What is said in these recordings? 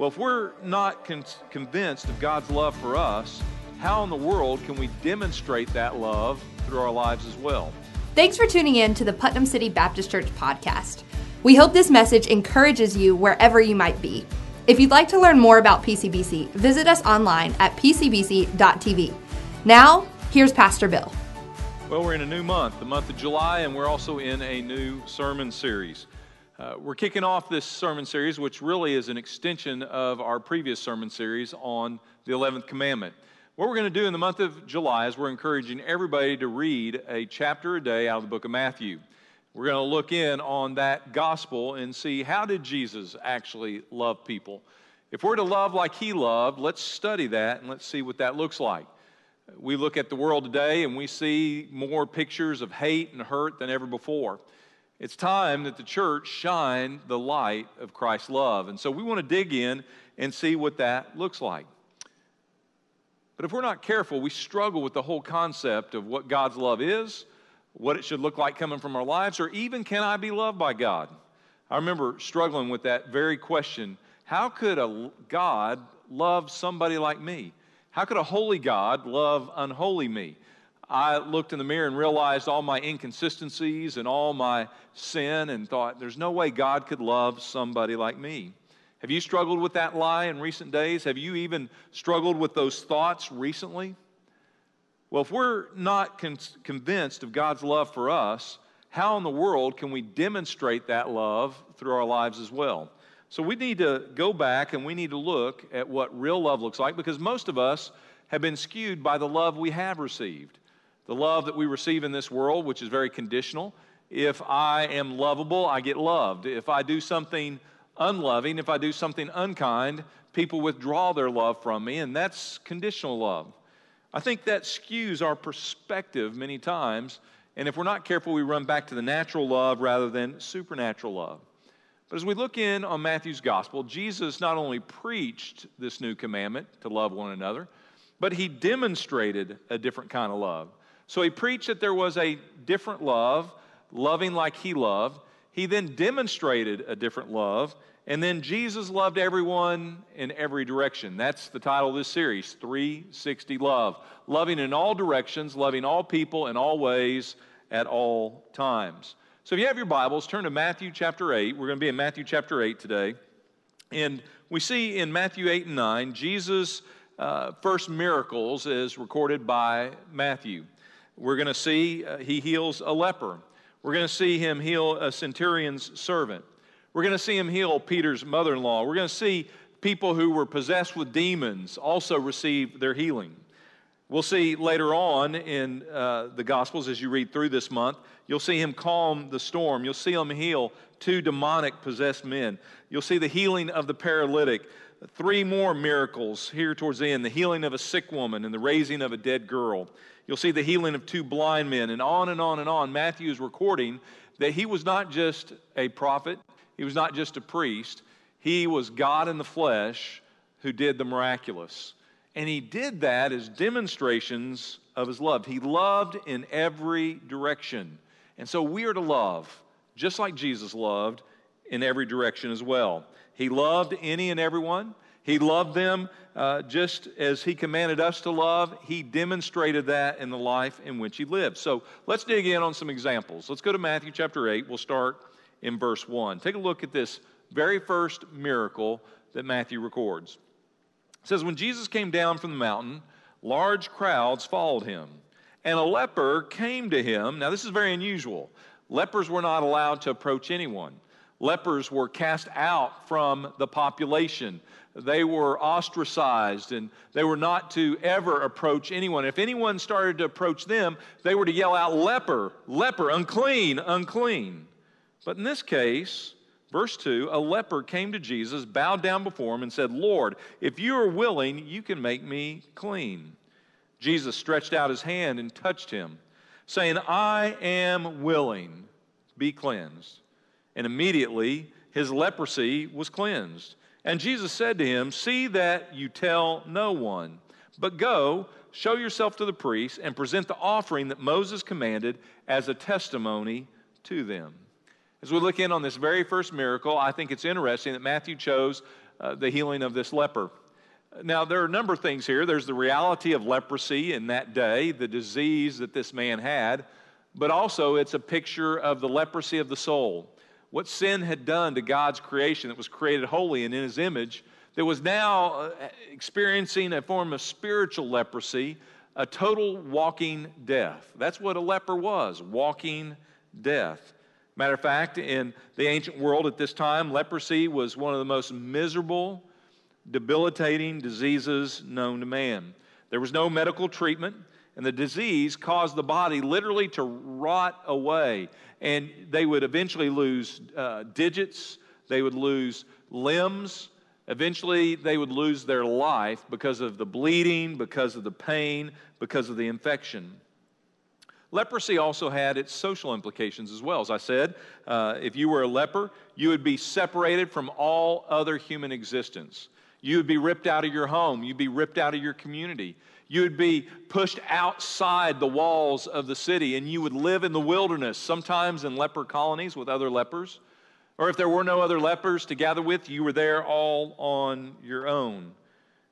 Well, if we're not con- convinced of God's love for us, how in the world can we demonstrate that love through our lives as well? Thanks for tuning in to the Putnam City Baptist Church podcast. We hope this message encourages you wherever you might be. If you'd like to learn more about PCBC, visit us online at pcbc.tv. Now, here's Pastor Bill. Well, we're in a new month, the month of July, and we're also in a new sermon series. Uh, we're kicking off this sermon series, which really is an extension of our previous sermon series on the 11th commandment. What we're going to do in the month of July is we're encouraging everybody to read a chapter a day out of the book of Matthew. We're going to look in on that gospel and see how did Jesus actually love people. If we're to love like he loved, let's study that and let's see what that looks like. We look at the world today and we see more pictures of hate and hurt than ever before. It's time that the church shine the light of Christ's love. And so we want to dig in and see what that looks like. But if we're not careful, we struggle with the whole concept of what God's love is, what it should look like coming from our lives, or even can I be loved by God? I remember struggling with that very question how could a God love somebody like me? How could a holy God love unholy me? I looked in the mirror and realized all my inconsistencies and all my sin and thought, there's no way God could love somebody like me. Have you struggled with that lie in recent days? Have you even struggled with those thoughts recently? Well, if we're not con- convinced of God's love for us, how in the world can we demonstrate that love through our lives as well? So we need to go back and we need to look at what real love looks like because most of us have been skewed by the love we have received the love that we receive in this world, which is very conditional. If I am lovable, I get loved. If I do something unloving, if I do something unkind, people withdraw their love from me, and that's conditional love. I think that skews our perspective many times, and if we're not careful, we run back to the natural love rather than supernatural love. But as we look in on Matthew's gospel, Jesus not only preached this new commandment to love one another, but he demonstrated a different kind of love. So he preached that there was a different love, loving like he loved. He then demonstrated a different love. And then Jesus loved everyone in every direction. That's the title of this series 360 Love. Loving in all directions, loving all people in all ways at all times. So if you have your Bibles, turn to Matthew chapter 8. We're going to be in Matthew chapter 8 today. And we see in Matthew 8 and 9, Jesus' uh, first miracles is recorded by Matthew. We're going to see uh, he heals a leper. We're going to see him heal a centurion's servant. We're going to see him heal Peter's mother in law. We're going to see people who were possessed with demons also receive their healing. We'll see later on in uh, the Gospels as you read through this month, you'll see him calm the storm. You'll see him heal two demonic possessed men. You'll see the healing of the paralytic. Three more miracles here towards the end the healing of a sick woman and the raising of a dead girl. You'll see the healing of two blind men, and on and on and on. Matthew is recording that he was not just a prophet, he was not just a priest, he was God in the flesh who did the miraculous. And he did that as demonstrations of his love. He loved in every direction. And so we are to love, just like Jesus loved, in every direction as well. He loved any and everyone. He loved them uh, just as He commanded us to love. He demonstrated that in the life in which He lived. So let's dig in on some examples. Let's go to Matthew chapter 8. We'll start in verse 1. Take a look at this very first miracle that Matthew records. It says, When Jesus came down from the mountain, large crowds followed him, and a leper came to him. Now, this is very unusual. Lepers were not allowed to approach anyone. Lepers were cast out from the population. They were ostracized and they were not to ever approach anyone. If anyone started to approach them, they were to yell out, Leper, leper, unclean, unclean. But in this case, verse 2 a leper came to Jesus, bowed down before him, and said, Lord, if you are willing, you can make me clean. Jesus stretched out his hand and touched him, saying, I am willing, be cleansed. And immediately his leprosy was cleansed. And Jesus said to him, See that you tell no one, but go, show yourself to the priests, and present the offering that Moses commanded as a testimony to them. As we look in on this very first miracle, I think it's interesting that Matthew chose uh, the healing of this leper. Now, there are a number of things here. There's the reality of leprosy in that day, the disease that this man had, but also it's a picture of the leprosy of the soul. What sin had done to God's creation that was created holy and in his image, that was now uh, experiencing a form of spiritual leprosy, a total walking death. That's what a leper was walking death. Matter of fact, in the ancient world at this time, leprosy was one of the most miserable, debilitating diseases known to man. There was no medical treatment, and the disease caused the body literally to rot away. And they would eventually lose uh, digits, they would lose limbs, eventually they would lose their life because of the bleeding, because of the pain, because of the infection. Leprosy also had its social implications as well. As I said, uh, if you were a leper, you would be separated from all other human existence. You would be ripped out of your home. You'd be ripped out of your community. You would be pushed outside the walls of the city and you would live in the wilderness, sometimes in leper colonies with other lepers. Or if there were no other lepers to gather with, you were there all on your own.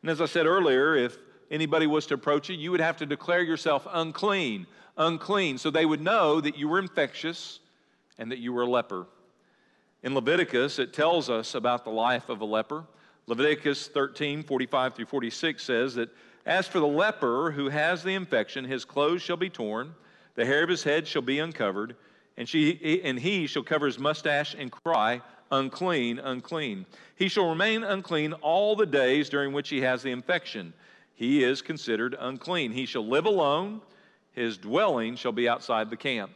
And as I said earlier, if anybody was to approach you, you would have to declare yourself unclean unclean. So they would know that you were infectious and that you were a leper. In Leviticus, it tells us about the life of a leper. Leviticus 13, 45 through 46 says that as for the leper who has the infection, his clothes shall be torn, the hair of his head shall be uncovered, and, she, and he shall cover his mustache and cry, Unclean, unclean. He shall remain unclean all the days during which he has the infection. He is considered unclean. He shall live alone his dwelling shall be outside the camp.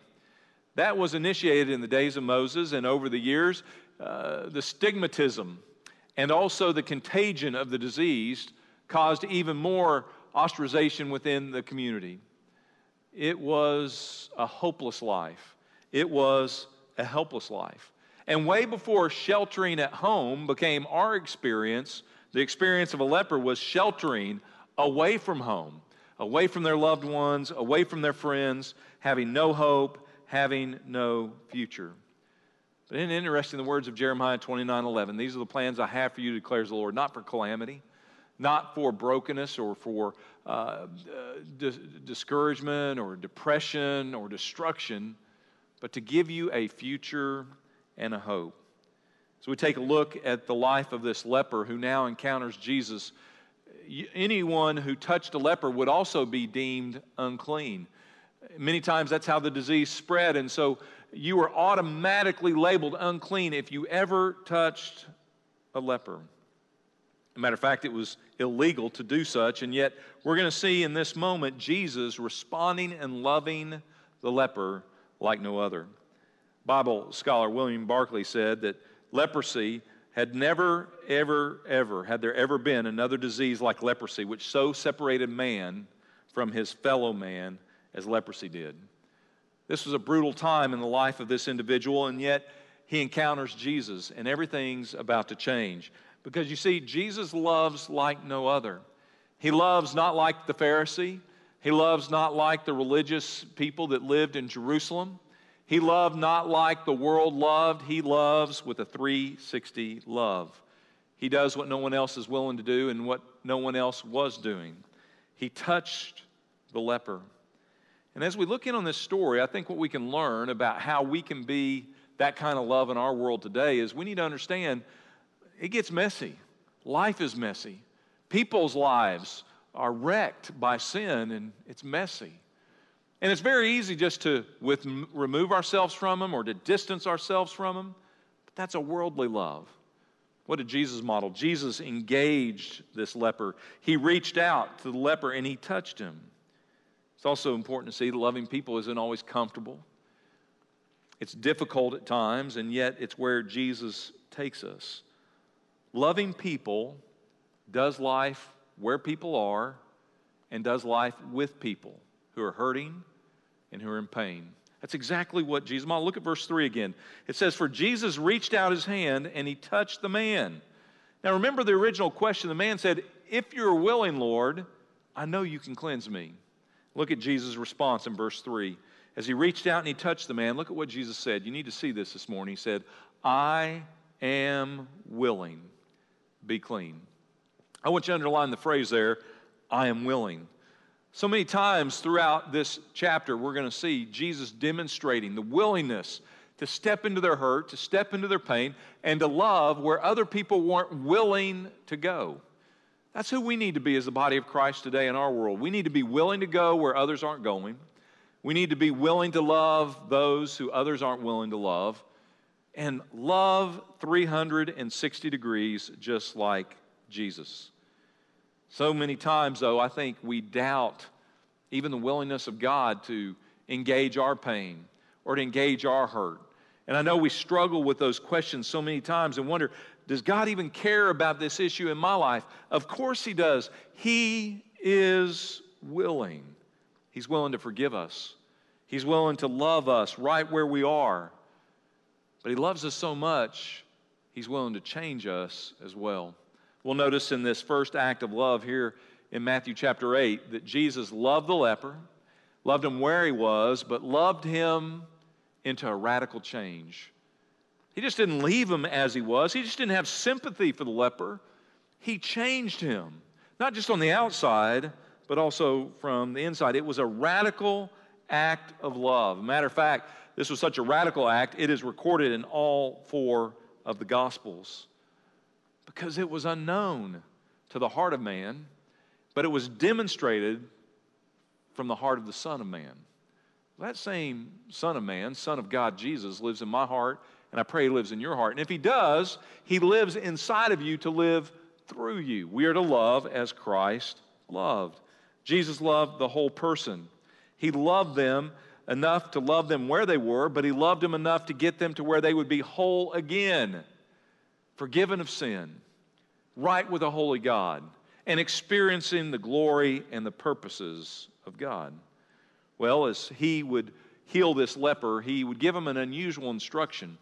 That was initiated in the days of Moses, and over the years, uh, the stigmatism and also the contagion of the disease caused even more ostracization within the community. It was a hopeless life, it was a helpless life. And way before sheltering at home became our experience, the experience of a leper was sheltering away from home away from their loved ones, away from their friends, having no hope, having no future. But isn't it interesting the words of Jeremiah 29 11? These are the plans I have for you, declares the Lord, not for calamity, not for brokenness or for uh, dis- discouragement or depression or destruction, but to give you a future and a hope. So we take a look at the life of this leper who now encounters Jesus anyone who touched a leper would also be deemed unclean. Many times that's how the disease spread, and so you were automatically labeled unclean if you ever touched a leper. Matter of fact, it was illegal to do such, and yet we're going to see in this moment Jesus responding and loving the leper like no other. Bible scholar William Barclay said that leprosy had never, ever, ever, had there ever been another disease like leprosy, which so separated man from his fellow man as leprosy did. This was a brutal time in the life of this individual, and yet he encounters Jesus, and everything's about to change. Because you see, Jesus loves like no other. He loves not like the Pharisee, he loves not like the religious people that lived in Jerusalem. He loved not like the world loved, he loves with a 360 love. He does what no one else is willing to do and what no one else was doing. He touched the leper. And as we look in on this story, I think what we can learn about how we can be that kind of love in our world today is we need to understand it gets messy. Life is messy. People's lives are wrecked by sin, and it's messy. And it's very easy just to with, remove ourselves from them or to distance ourselves from them. But that's a worldly love. What did Jesus model? Jesus engaged this leper. He reached out to the leper and he touched him. It's also important to see that loving people isn't always comfortable. It's difficult at times, and yet it's where Jesus takes us. Loving people does life where people are and does life with people who are hurting and who are in pain. That's exactly what Jesus modeled. Look at verse 3 again. It says, For Jesus reached out his hand and he touched the man. Now remember the original question. The man said, If you're willing, Lord, I know you can cleanse me. Look at Jesus' response in verse 3. as he reached out and he touched the man, look at what Jesus said. You need to see this this morning. He said, I am willing, be clean. I want you to underline the phrase there, I am willing. So many times throughout this chapter, we're going to see Jesus demonstrating the willingness to step into their hurt, to step into their pain, and to love where other people weren't willing to go. That's who we need to be as the body of Christ today in our world. We need to be willing to go where others aren't going. We need to be willing to love those who others aren't willing to love. And love 360 degrees, just like Jesus. So many times, though, I think we doubt even the willingness of God to engage our pain or to engage our hurt. And I know we struggle with those questions so many times and wonder does God even care about this issue in my life? Of course, He does. He is willing. He's willing to forgive us, He's willing to love us right where we are. But He loves us so much, He's willing to change us as well. We'll notice in this first act of love here in Matthew chapter 8 that Jesus loved the leper, loved him where he was, but loved him into a radical change. He just didn't leave him as he was, he just didn't have sympathy for the leper. He changed him, not just on the outside, but also from the inside. It was a radical act of love. Matter of fact, this was such a radical act, it is recorded in all four of the Gospels because it was unknown to the heart of man, but it was demonstrated from the heart of the Son of Man. That same Son of Man, Son of God, Jesus, lives in my heart, and I pray He lives in your heart. And if He does, He lives inside of you to live through you. We are to love as Christ loved. Jesus loved the whole person. He loved them enough to love them where they were, but He loved them enough to get them to where they would be whole again forgiven of sin, right with a holy God, and experiencing the glory and the purposes of God. Well, as he would heal this leper, he would give him an unusual instruction.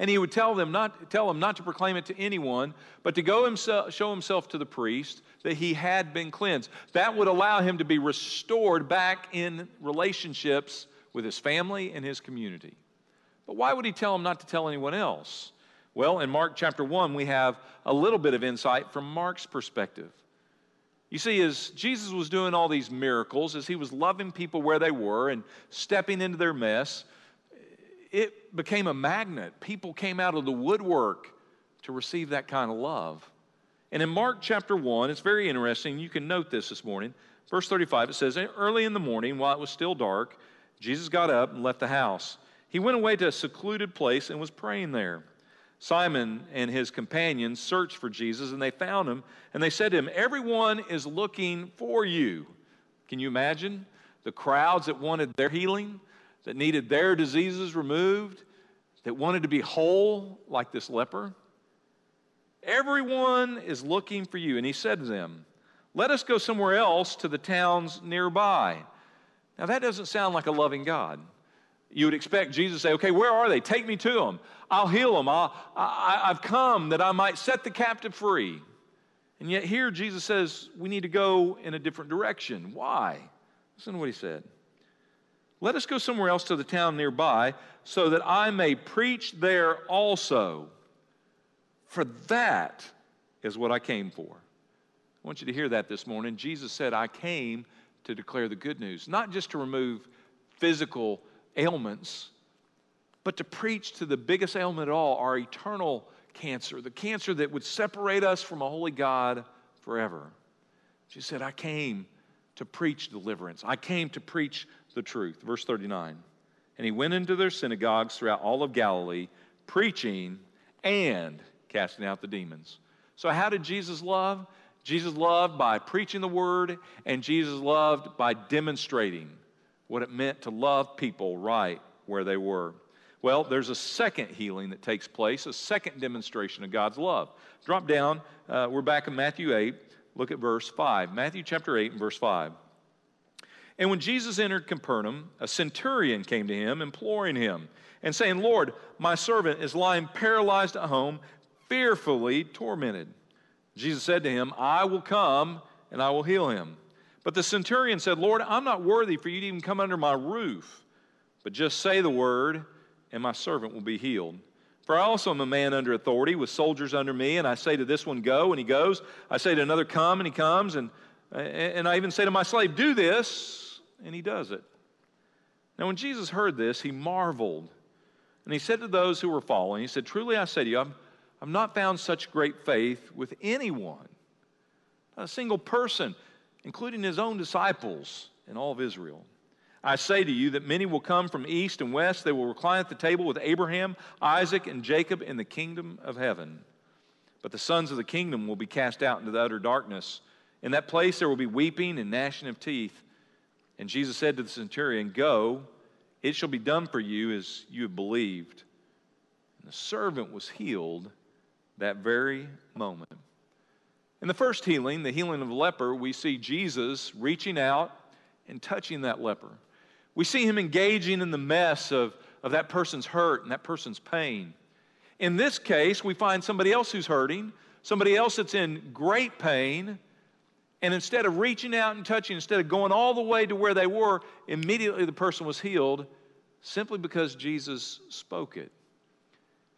And he would tell them not tell him not to proclaim it to anyone, but to go himself, show himself to the priest that he had been cleansed. That would allow him to be restored back in relationships with his family and his community. But why would he tell him not to tell anyone else? Well, in Mark chapter 1, we have a little bit of insight from Mark's perspective. You see, as Jesus was doing all these miracles, as he was loving people where they were and stepping into their mess, it became a magnet. People came out of the woodwork to receive that kind of love. And in Mark chapter 1, it's very interesting. You can note this this morning. Verse 35, it says, Early in the morning, while it was still dark, Jesus got up and left the house. He went away to a secluded place and was praying there. Simon and his companions searched for Jesus and they found him and they said to him, Everyone is looking for you. Can you imagine the crowds that wanted their healing, that needed their diseases removed, that wanted to be whole like this leper? Everyone is looking for you. And he said to them, Let us go somewhere else to the towns nearby. Now, that doesn't sound like a loving God. You would expect Jesus to say, Okay, where are they? Take me to them. I'll heal them. I'll, I, I've come that I might set the captive free. And yet, here Jesus says we need to go in a different direction. Why? Listen to what he said. Let us go somewhere else to the town nearby so that I may preach there also. For that is what I came for. I want you to hear that this morning. Jesus said, I came to declare the good news, not just to remove physical ailments, but to preach to the biggest ailment of all, our eternal cancer, the cancer that would separate us from a holy God forever. She said, I came to preach deliverance. I came to preach the truth. Verse 39. And he went into their synagogues throughout all of Galilee, preaching and casting out the demons. So, how did Jesus love? Jesus loved by preaching the word, and Jesus loved by demonstrating what it meant to love people right where they were. Well, there's a second healing that takes place, a second demonstration of God's love. Drop down. Uh, we're back in Matthew 8. Look at verse 5. Matthew chapter 8 and verse 5. And when Jesus entered Capernaum, a centurion came to him, imploring him, and saying, Lord, my servant is lying paralyzed at home, fearfully tormented. Jesus said to him, I will come and I will heal him. But the centurion said, Lord, I'm not worthy for you to even come under my roof. But just say the word, and my servant will be healed. For I also am a man under authority, with soldiers under me, and I say to this one, Go, and he goes. I say to another, Come, and he comes. And, and I even say to my slave, Do this, and he does it. Now, when Jesus heard this, he marveled. And he said to those who were following, He said, Truly I say to you, I've, I've not found such great faith with anyone, not a single person, including his own disciples in all of Israel. I say to you that many will come from east and west. They will recline at the table with Abraham, Isaac, and Jacob in the kingdom of heaven. But the sons of the kingdom will be cast out into the utter darkness. In that place there will be weeping and gnashing of teeth. And Jesus said to the centurion, Go, it shall be done for you as you have believed. And the servant was healed that very moment. In the first healing, the healing of the leper, we see Jesus reaching out and touching that leper. We see him engaging in the mess of, of that person's hurt and that person's pain. In this case, we find somebody else who's hurting, somebody else that's in great pain, and instead of reaching out and touching, instead of going all the way to where they were, immediately the person was healed simply because Jesus spoke it.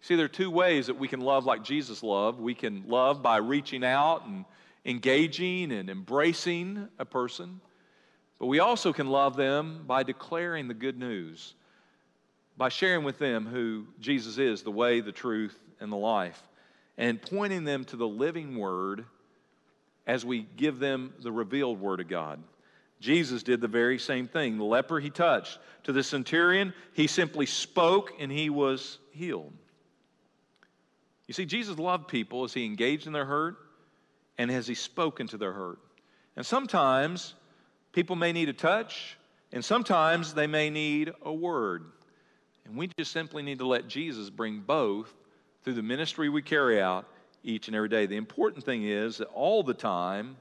See, there are two ways that we can love like Jesus loved. We can love by reaching out and engaging and embracing a person. But we also can love them by declaring the good news, by sharing with them who Jesus is, the way, the truth, and the life, and pointing them to the living word as we give them the revealed word of God. Jesus did the very same thing. The leper he touched. To the centurion, he simply spoke and he was healed. You see, Jesus loved people as he engaged in their hurt and as he spoke into their hurt. And sometimes People may need a touch, and sometimes they may need a word. And we just simply need to let Jesus bring both through the ministry we carry out each and every day. The important thing is that all the time,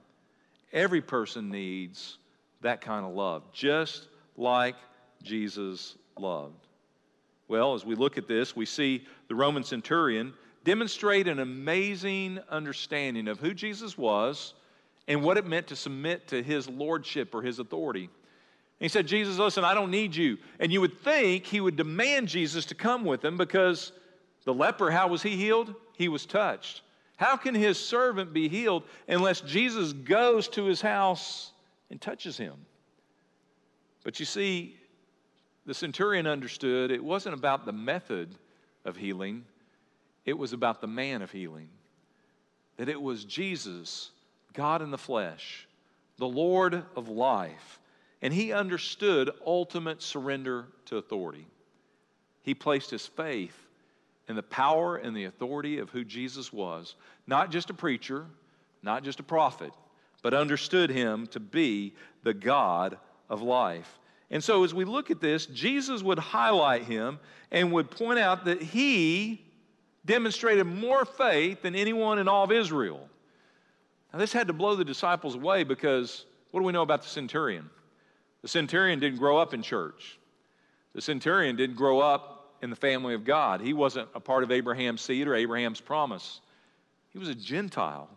every person needs that kind of love, just like Jesus loved. Well, as we look at this, we see the Roman centurion demonstrate an amazing understanding of who Jesus was and what it meant to submit to his lordship or his authority. And he said, Jesus, listen, I don't need you. And you would think he would demand Jesus to come with him because the leper, how was he healed? He was touched. How can his servant be healed unless Jesus goes to his house and touches him? But you see, the centurion understood it wasn't about the method of healing, it was about the man of healing. That it was Jesus God in the flesh, the Lord of life, and he understood ultimate surrender to authority. He placed his faith in the power and the authority of who Jesus was, not just a preacher, not just a prophet, but understood him to be the God of life. And so, as we look at this, Jesus would highlight him and would point out that he demonstrated more faith than anyone in all of Israel. Now, this had to blow the disciples away because what do we know about the centurion? The centurion didn't grow up in church. The centurion didn't grow up in the family of God. He wasn't a part of Abraham's seed or Abraham's promise. He was a Gentile.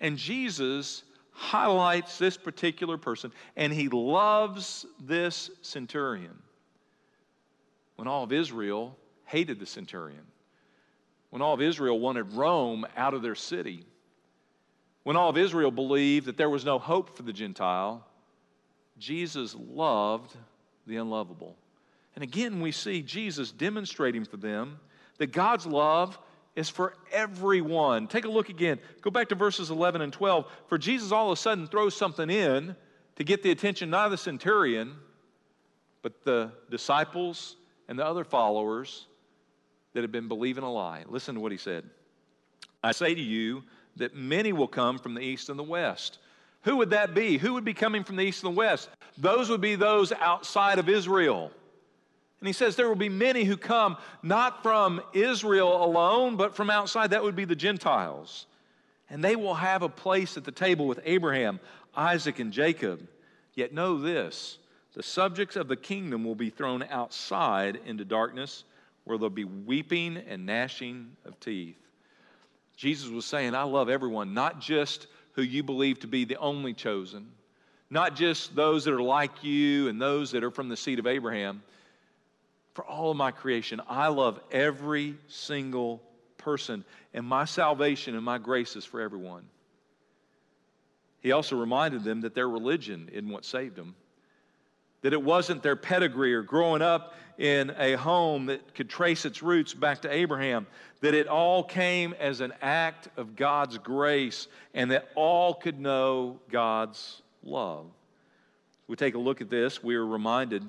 And Jesus highlights this particular person, and he loves this centurion. When all of Israel hated the centurion, when all of Israel wanted Rome out of their city, when all of Israel believed that there was no hope for the Gentile, Jesus loved the unlovable. And again, we see Jesus demonstrating for them that God's love is for everyone. Take a look again. Go back to verses 11 and 12. For Jesus all of a sudden throws something in to get the attention not of the centurion, but the disciples and the other followers that had been believing a lie. Listen to what he said I say to you, that many will come from the east and the west. Who would that be? Who would be coming from the east and the west? Those would be those outside of Israel. And he says there will be many who come not from Israel alone, but from outside. That would be the Gentiles. And they will have a place at the table with Abraham, Isaac, and Jacob. Yet know this the subjects of the kingdom will be thrown outside into darkness, where there'll be weeping and gnashing of teeth. Jesus was saying, I love everyone, not just who you believe to be the only chosen, not just those that are like you and those that are from the seed of Abraham, for all of my creation. I love every single person, and my salvation and my grace is for everyone. He also reminded them that their religion isn't what saved them, that it wasn't their pedigree or growing up in a home that could trace its roots back to Abraham, that it all came as an act of God's grace, and that all could know God's love. We take a look at this, we are reminded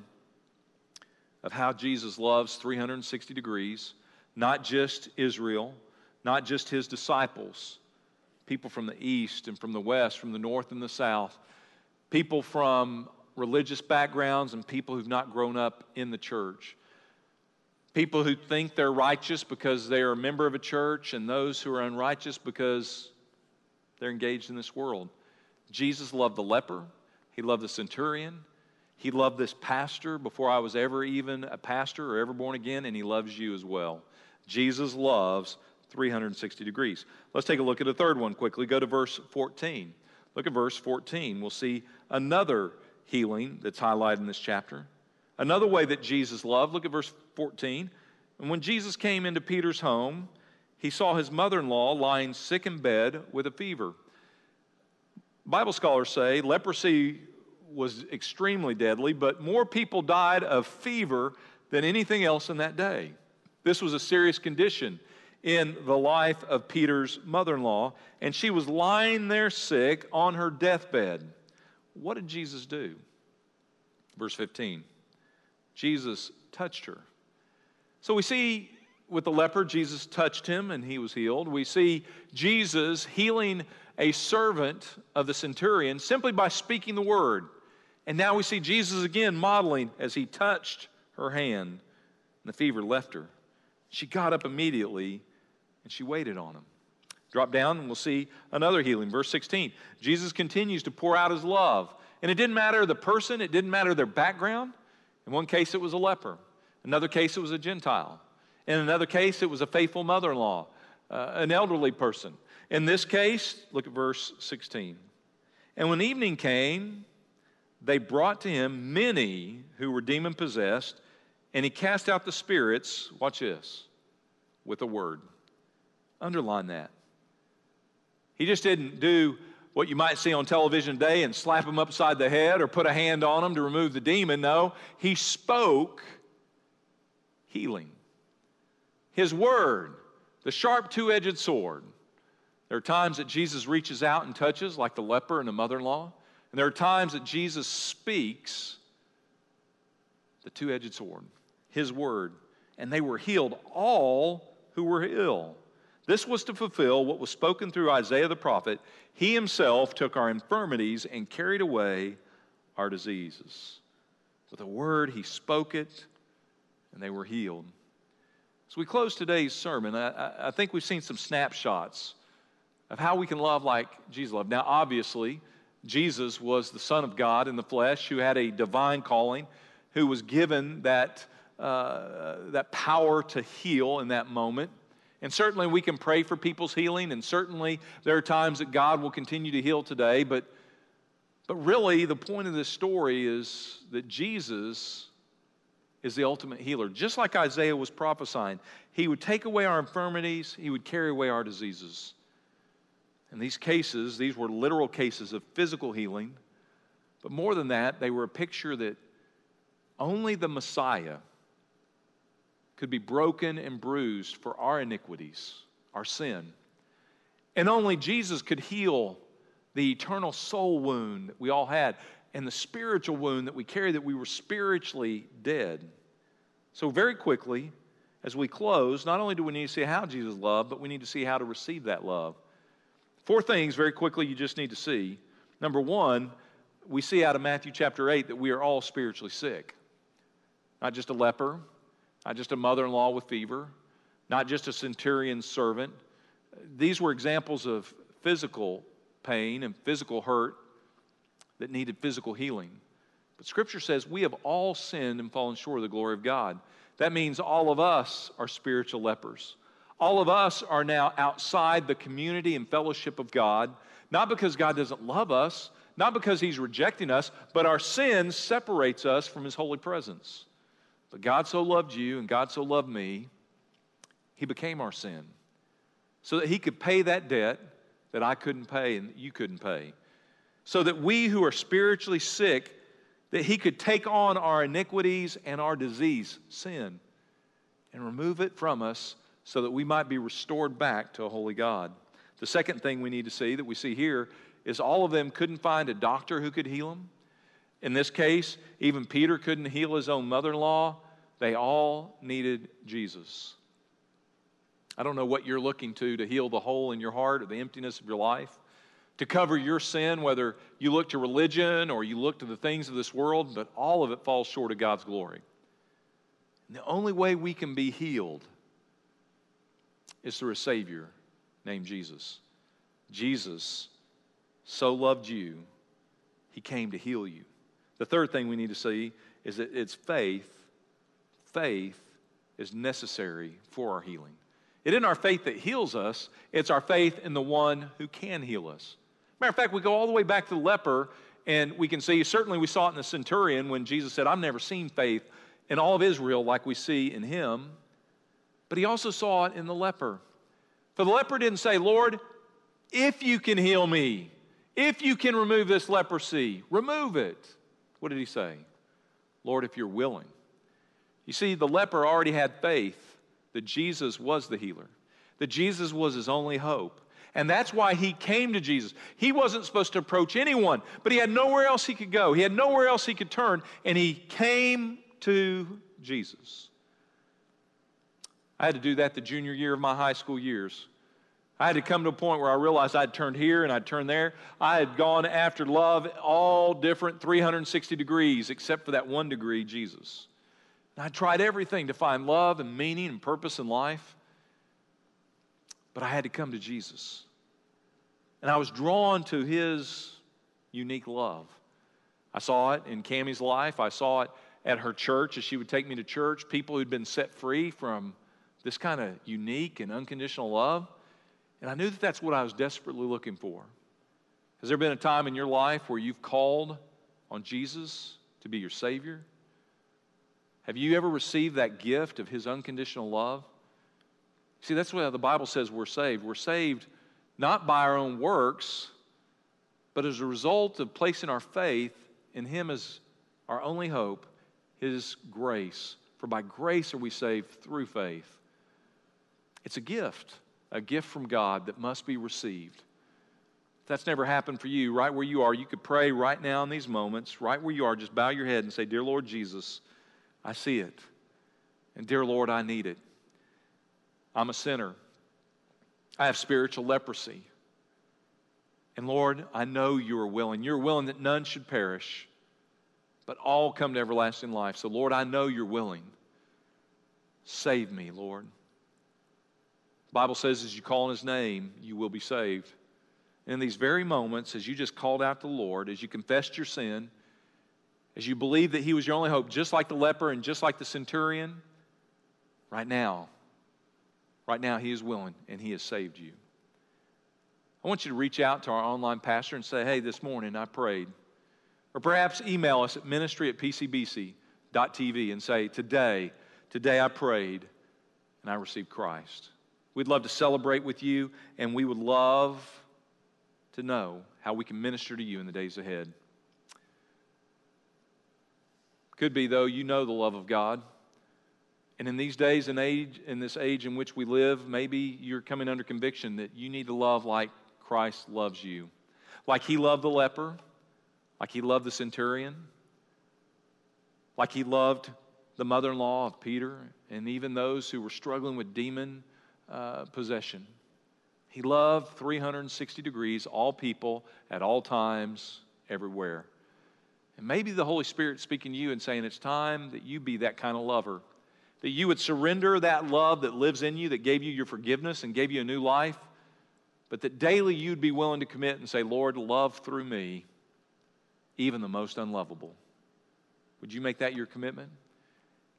of how Jesus loves 360 degrees, not just Israel, not just his disciples, people from the east and from the west, from the north and the south, people from religious backgrounds and people who've not grown up in the church. People who think they're righteous because they are a member of a church, and those who are unrighteous because they're engaged in this world. Jesus loved the leper, he loved the centurion, he loved this pastor before I was ever even a pastor or ever born again, and He loves you as well. Jesus loves 360 degrees. Let's take a look at a third one quickly. Go to verse 14. Look at verse 14. We'll see another healing that's highlighted in this chapter. Another way that Jesus loved. Look at verse 14. And when Jesus came into Peter's home, he saw his mother in law lying sick in bed with a fever. Bible scholars say leprosy was extremely deadly, but more people died of fever than anything else in that day. This was a serious condition in the life of Peter's mother in law, and she was lying there sick on her deathbed. What did Jesus do? Verse 15 Jesus touched her. So we see with the leper, Jesus touched him and he was healed. We see Jesus healing a servant of the centurion simply by speaking the word. And now we see Jesus again modeling as he touched her hand, and the fever left her. She got up immediately and she waited on him. Drop down and we'll see another healing. Verse 16 Jesus continues to pour out his love. And it didn't matter the person, it didn't matter their background. In one case, it was a leper, another case, it was a Gentile. In another case, it was a faithful mother in law, uh, an elderly person. In this case, look at verse 16. And when evening came, they brought to him many who were demon possessed, and he cast out the spirits, watch this, with a word. Underline that. He just didn't do what you might see on television today and slap them upside the head or put a hand on them to remove the demon. No, he spoke healing. His word, the sharp two edged sword. There are times that Jesus reaches out and touches, like the leper and the mother in law. And there are times that Jesus speaks the two edged sword, his word, and they were healed, all who were ill. This was to fulfill what was spoken through Isaiah the prophet. He himself took our infirmities and carried away our diseases. With a word, he spoke it, and they were healed. As we close today's sermon, I, I think we've seen some snapshots of how we can love like Jesus loved. Now, obviously, Jesus was the Son of God in the flesh who had a divine calling, who was given that, uh, that power to heal in that moment. And certainly we can pray for people's healing, and certainly there are times that God will continue to heal today. But, but really, the point of this story is that Jesus is the ultimate healer. Just like Isaiah was prophesying, he would take away our infirmities, he would carry away our diseases. In these cases, these were literal cases of physical healing, but more than that, they were a picture that only the Messiah could be broken and bruised for our iniquities, our sin. And only Jesus could heal the eternal soul wound that we all had and the spiritual wound that we carry that we were spiritually dead. So, very quickly, as we close, not only do we need to see how Jesus loved, but we need to see how to receive that love. Four things very quickly you just need to see. Number one, we see out of Matthew chapter 8 that we are all spiritually sick. Not just a leper, not just a mother in law with fever, not just a centurion's servant. These were examples of physical pain and physical hurt that needed physical healing. But Scripture says we have all sinned and fallen short of the glory of God. That means all of us are spiritual lepers. All of us are now outside the community and fellowship of God, not because God doesn't love us, not because He's rejecting us, but our sin separates us from His holy presence. But God so loved you and God so loved me, He became our sin so that He could pay that debt that I couldn't pay and you couldn't pay. So that we who are spiritually sick, that He could take on our iniquities and our disease, sin, and remove it from us so that we might be restored back to a holy God. The second thing we need to see that we see here is all of them couldn't find a doctor who could heal them. In this case, even Peter couldn't heal his own mother in law. They all needed Jesus. I don't know what you're looking to to heal the hole in your heart or the emptiness of your life, to cover your sin, whether you look to religion or you look to the things of this world, but all of it falls short of God's glory. And the only way we can be healed is through a Savior named Jesus. Jesus so loved you, He came to heal you. The third thing we need to see is that it's faith. Faith is necessary for our healing. It isn't our faith that heals us, it's our faith in the one who can heal us. Matter of fact, we go all the way back to the leper, and we can see, certainly we saw it in the centurion when Jesus said, I've never seen faith in all of Israel like we see in him. But he also saw it in the leper. For the leper didn't say, Lord, if you can heal me, if you can remove this leprosy, remove it. What did he say? Lord, if you're willing. You see, the leper already had faith that Jesus was the healer, that Jesus was his only hope. And that's why he came to Jesus. He wasn't supposed to approach anyone, but he had nowhere else he could go. He had nowhere else he could turn, and he came to Jesus. I had to do that the junior year of my high school years. I had to come to a point where I realized I'd turned here and I'd turned there. I had gone after love all different 360 degrees, except for that one degree, Jesus. And I tried everything to find love and meaning and purpose in life. But I had to come to Jesus. And I was drawn to his unique love. I saw it in Cammie's life. I saw it at her church as she would take me to church, people who'd been set free from this kind of unique and unconditional love. And I knew that that's what I was desperately looking for. Has there been a time in your life where you've called on Jesus to be your Savior? Have you ever received that gift of His unconditional love? See, that's what the Bible says we're saved. We're saved not by our own works, but as a result of placing our faith in Him as our only hope, His grace. For by grace are we saved through faith. It's a gift, a gift from God that must be received. If that's never happened for you, right where you are, you could pray right now in these moments, right where you are, just bow your head and say, Dear Lord Jesus, I see it. And dear Lord, I need it. I'm a sinner. I have spiritual leprosy. And Lord, I know you are willing. You're willing that none should perish, but all come to everlasting life. So, Lord, I know you're willing. Save me, Lord. Bible says, as you call on his name, you will be saved. And in these very moments, as you just called out to the Lord, as you confessed your sin, as you believed that he was your only hope, just like the leper and just like the centurion, right now, right now, he is willing and he has saved you. I want you to reach out to our online pastor and say, hey, this morning I prayed. Or perhaps email us at ministry at pcbc.tv and say, today, today I prayed and I received Christ. We'd love to celebrate with you, and we would love to know how we can minister to you in the days ahead. Could be, though, you know the love of God. And in these days and age, in this age in which we live, maybe you're coming under conviction that you need to love like Christ loves you. Like he loved the leper, like he loved the centurion, like he loved the mother in law of Peter, and even those who were struggling with demon uh, possession. He loved 360 degrees, all people, at all times, everywhere. And maybe the Holy Spirit speaking to you and saying, It's time that you be that kind of lover. That you would surrender that love that lives in you, that gave you your forgiveness and gave you a new life, but that daily you'd be willing to commit and say, Lord, love through me, even the most unlovable. Would you make that your commitment?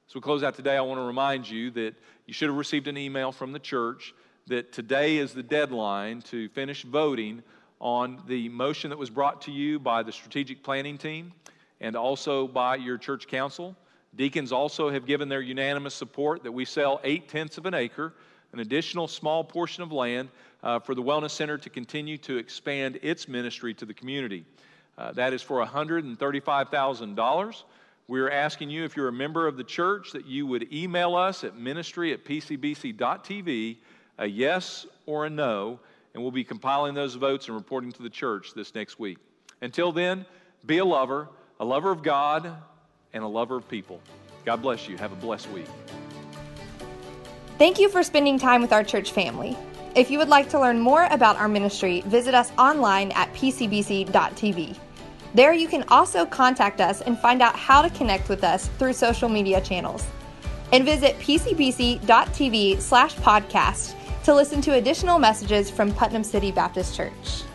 As we close out today, I want to remind you that you should have received an email from the church that today is the deadline to finish voting on the motion that was brought to you by the strategic planning team and also by your church council Deacons also have given their unanimous support that we sell eight tenths of an acre, an additional small portion of land, uh, for the Wellness Center to continue to expand its ministry to the community. Uh, that is for $135,000. We're asking you, if you're a member of the church, that you would email us at ministry at pcbc.tv a yes or a no, and we'll be compiling those votes and reporting to the church this next week. Until then, be a lover, a lover of God, and a lover of people. God bless you. Have a blessed week. Thank you for spending time with our church family. If you would like to learn more about our ministry, visit us online at pcbc.tv. There you can also contact us and find out how to connect with us through social media channels. And visit pcbc.tv slash podcast to listen to additional messages from Putnam City Baptist Church.